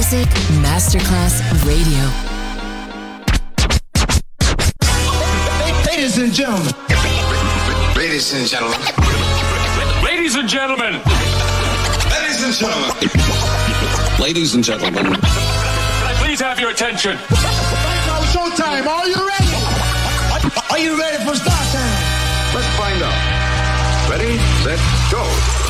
Music Masterclass Radio. Ladies and gentlemen. Ladies and gentlemen. Ladies and gentlemen. Ladies and gentlemen. Ladies and gentlemen. Can I please have your attention? Now showtime. Are you ready? Are you ready for start time? Let's find out. Ready, set, go.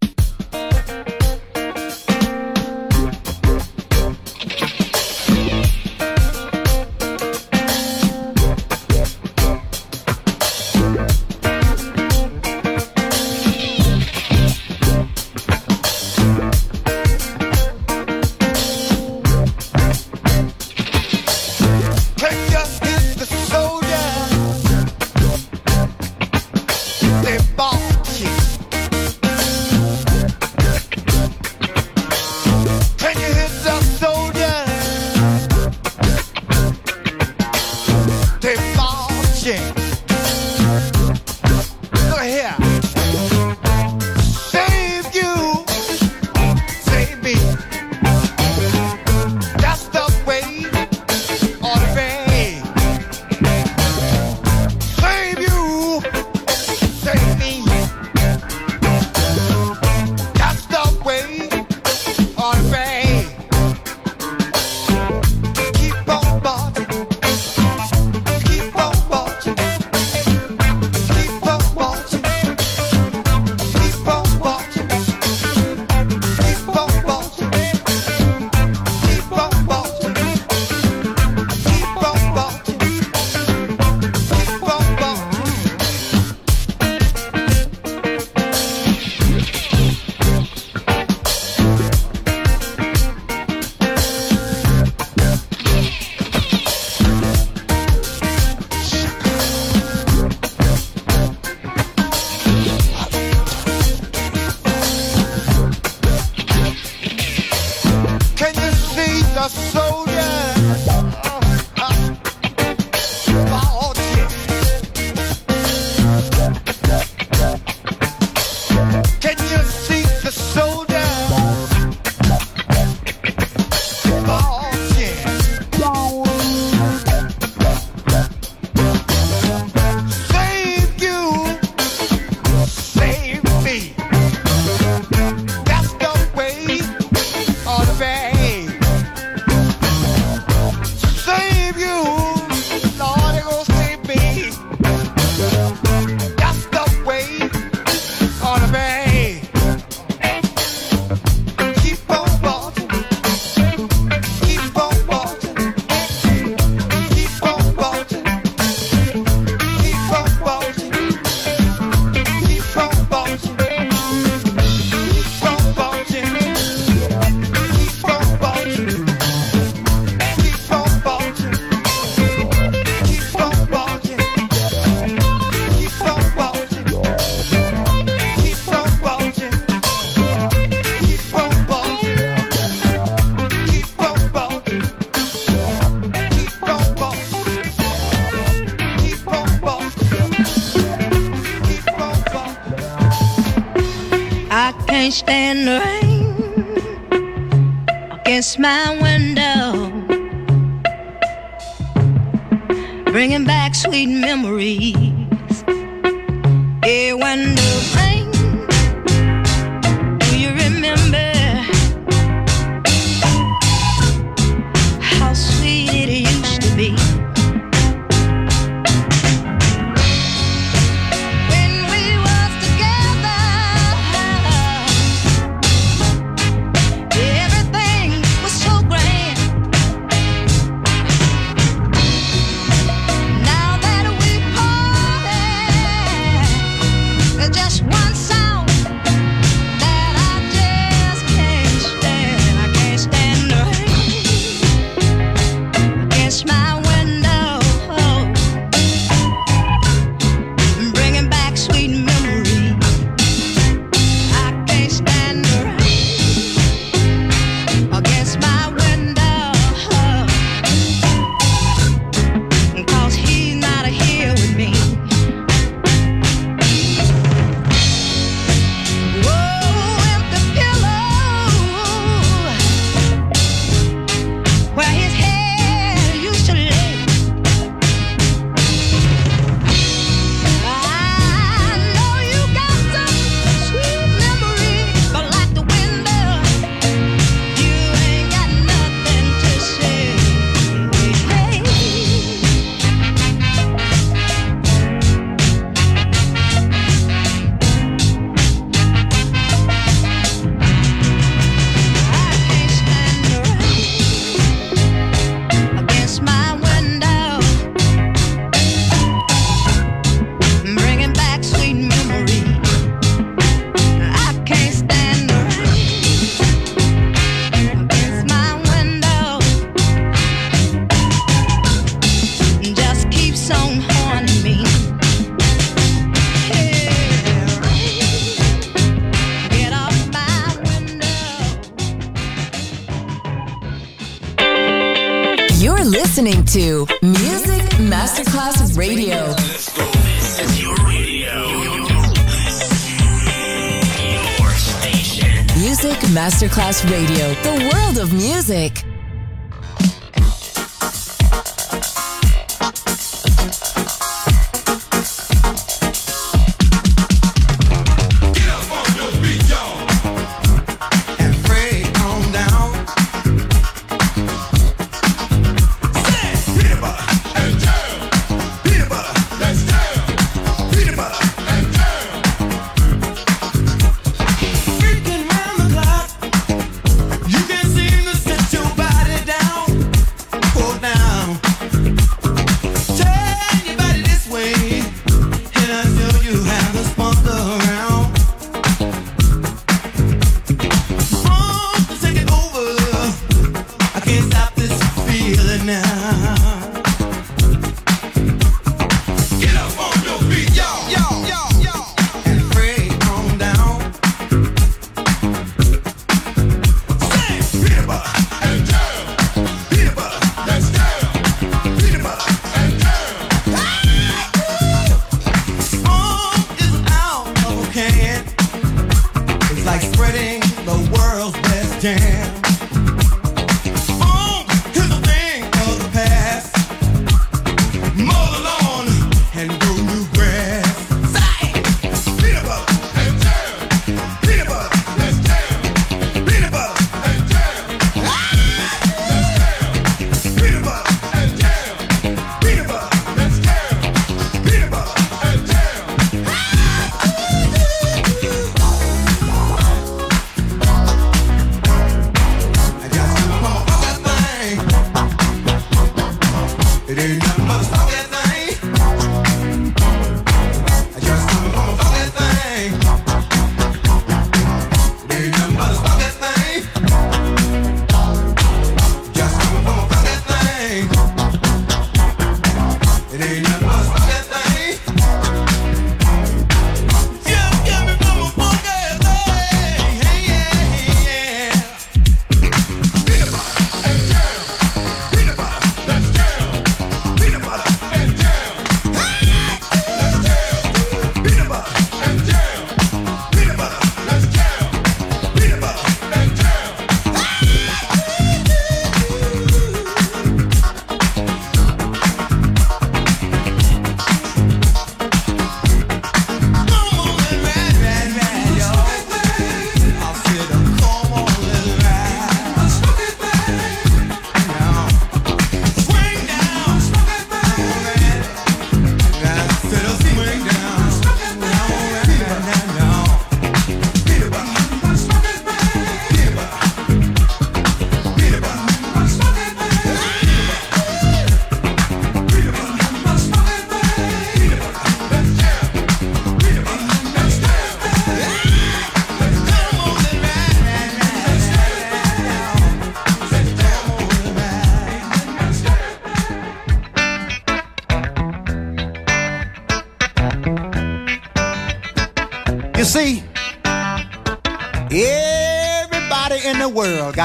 Just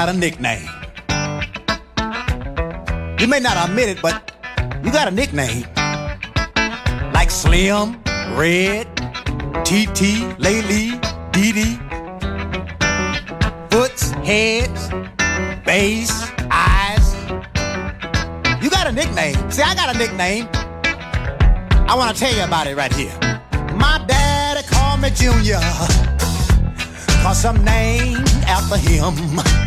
a nickname. You may not admit it, but you got a nickname. Like Slim, Red, TT, Laylee, Dee Foots, Heads, Bass, Eyes. You got a nickname. See, I got a nickname. I want to tell you about it right here. My daddy called me Junior, cause I'm named after him.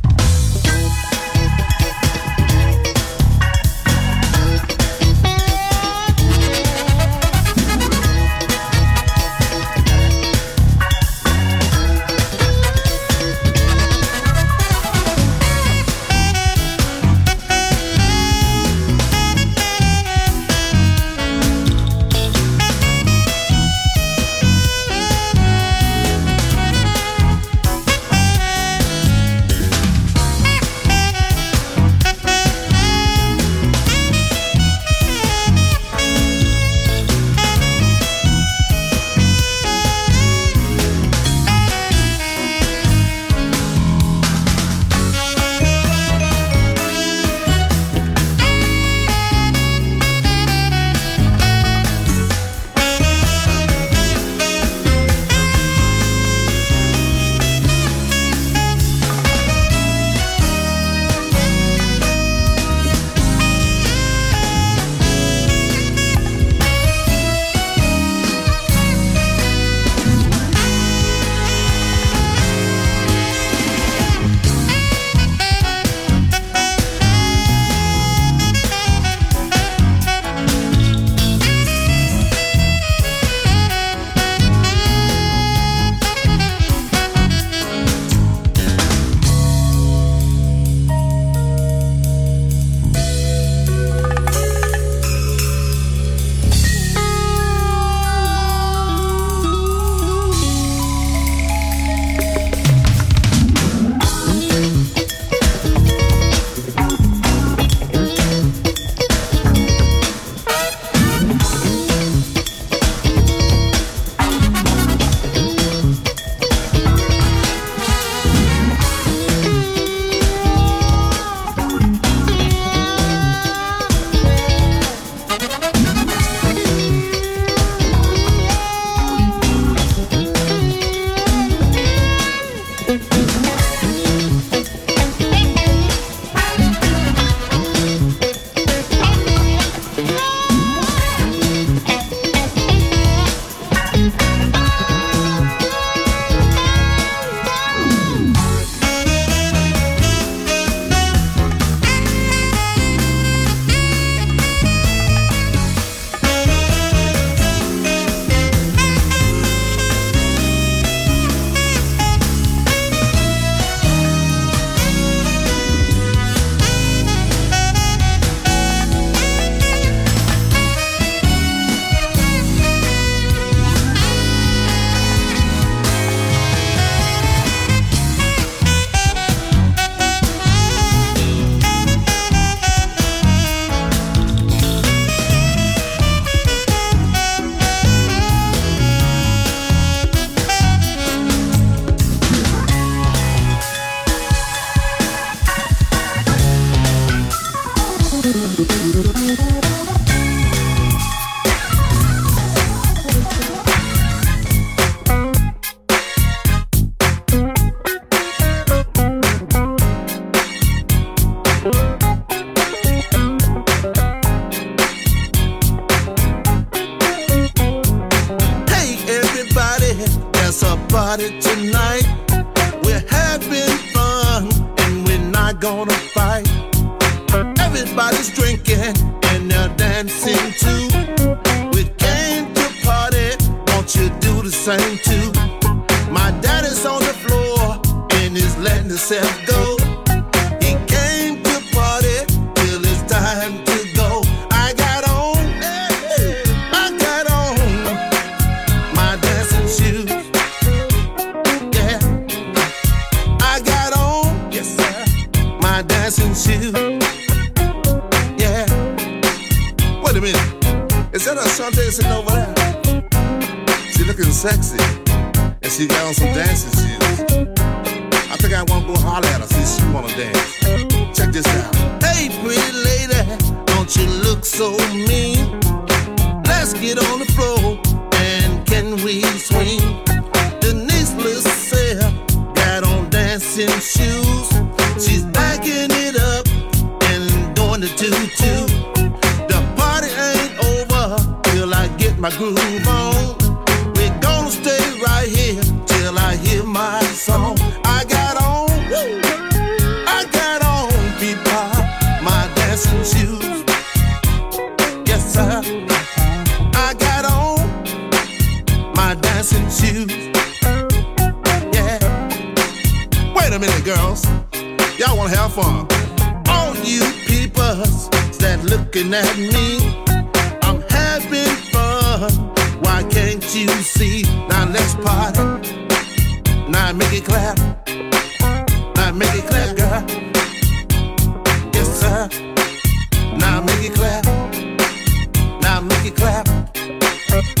Make it clap.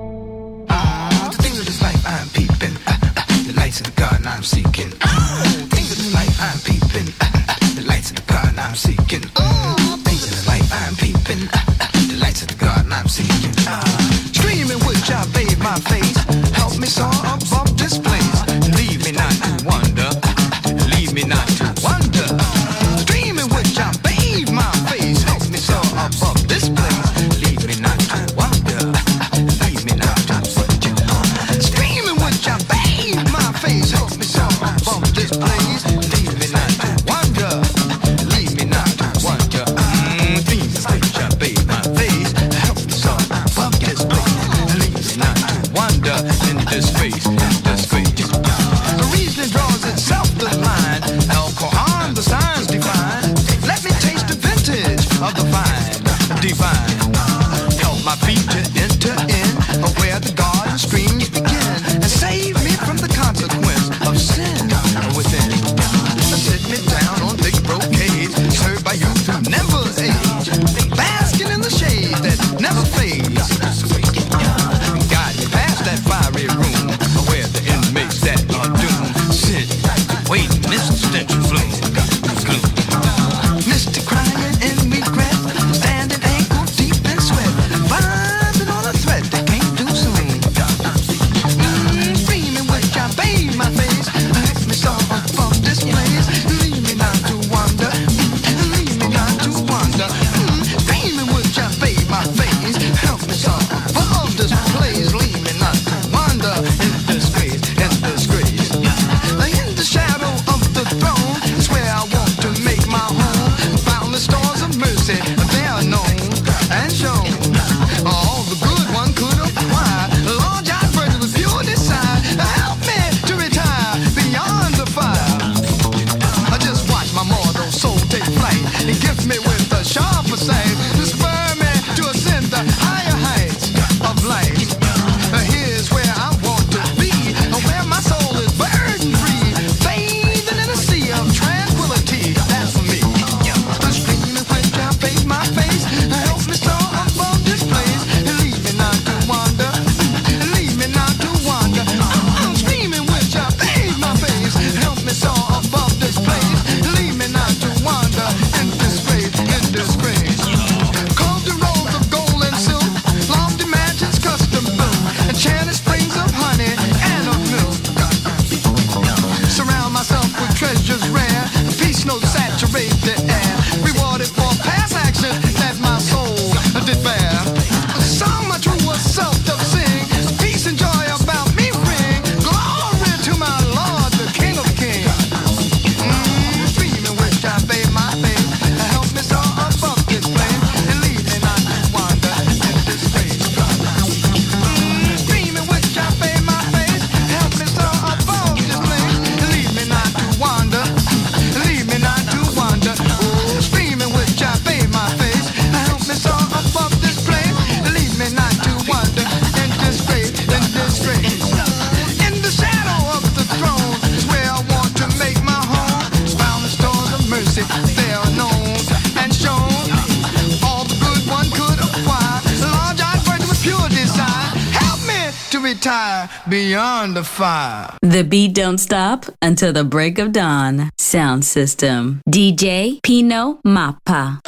one to five. The beat don't stop until the break of dawn. Sound system. DJ Pino Mappa.